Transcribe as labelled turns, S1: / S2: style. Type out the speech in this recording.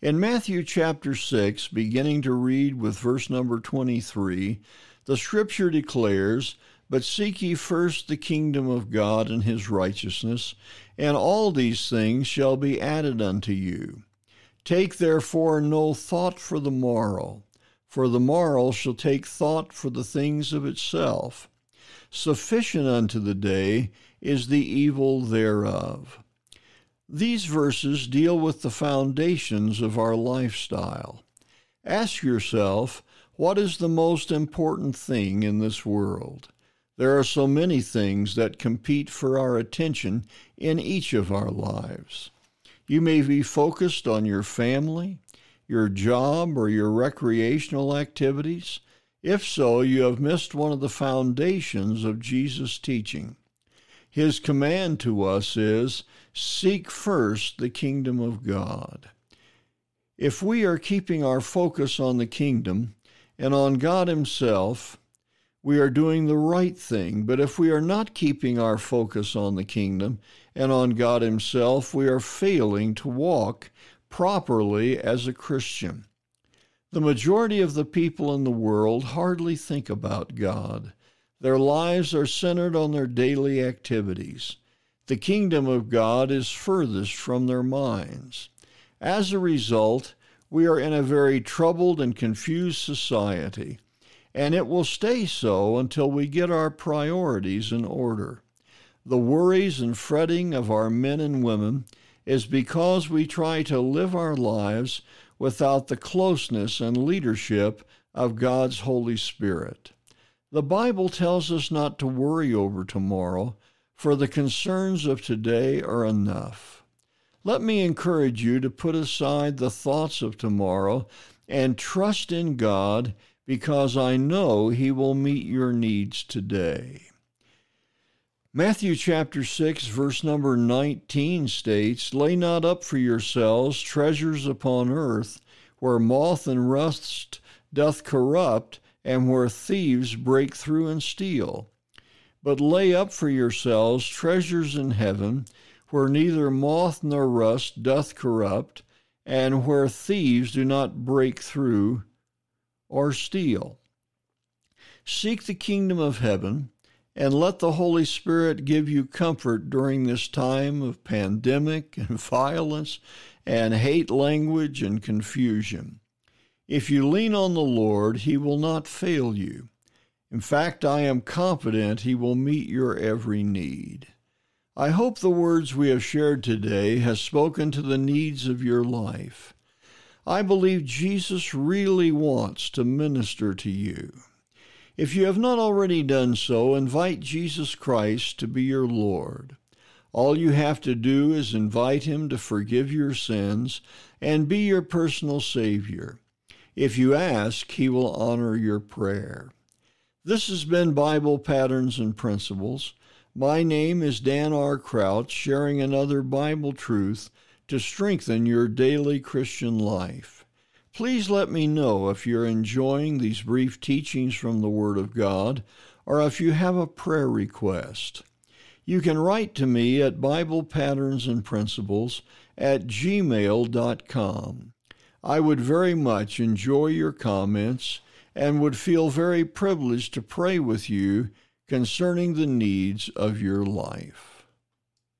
S1: In Matthew chapter 6, beginning to read with verse number 23, the scripture declares, But seek ye first the kingdom of God and his righteousness, and all these things shall be added unto you. Take therefore no thought for the morrow for the morrow shall take thought for the things of itself. Sufficient unto the day is the evil thereof. These verses deal with the foundations of our lifestyle. Ask yourself, what is the most important thing in this world? There are so many things that compete for our attention in each of our lives. You may be focused on your family, your job, or your recreational activities? If so, you have missed one of the foundations of Jesus' teaching. His command to us is seek first the kingdom of God. If we are keeping our focus on the kingdom and on God Himself, we are doing the right thing. But if we are not keeping our focus on the kingdom and on God Himself, we are failing to walk properly as a Christian. The majority of the people in the world hardly think about God. Their lives are centered on their daily activities. The kingdom of God is furthest from their minds. As a result, we are in a very troubled and confused society, and it will stay so until we get our priorities in order. The worries and fretting of our men and women is because we try to live our lives without the closeness and leadership of God's Holy Spirit. The Bible tells us not to worry over tomorrow, for the concerns of today are enough. Let me encourage you to put aside the thoughts of tomorrow and trust in God because I know He will meet your needs today. Matthew chapter 6, verse number 19 states, Lay not up for yourselves treasures upon earth, where moth and rust doth corrupt, and where thieves break through and steal. But lay up for yourselves treasures in heaven, where neither moth nor rust doth corrupt, and where thieves do not break through or steal. Seek the kingdom of heaven and let the Holy Spirit give you comfort during this time of pandemic and violence and hate language and confusion. If you lean on the Lord, He will not fail you. In fact, I am confident He will meet your every need. I hope the words we have shared today has spoken to the needs of your life. I believe Jesus really wants to minister to you. If you have not already done so, invite Jesus Christ to be your Lord. All you have to do is invite Him to forgive your sins and be your personal Savior. If you ask, He will honor your prayer. This has been Bible Patterns and Principles. My name is Dan R. Crouch, sharing another Bible truth to strengthen your daily Christian life. Please let me know if you're enjoying these brief teachings from the Word of God or if you have a prayer request. You can write to me at Bible Patterns and Principles at gmail.com. I would very much enjoy your comments and would feel very privileged to pray with you concerning the needs of your life.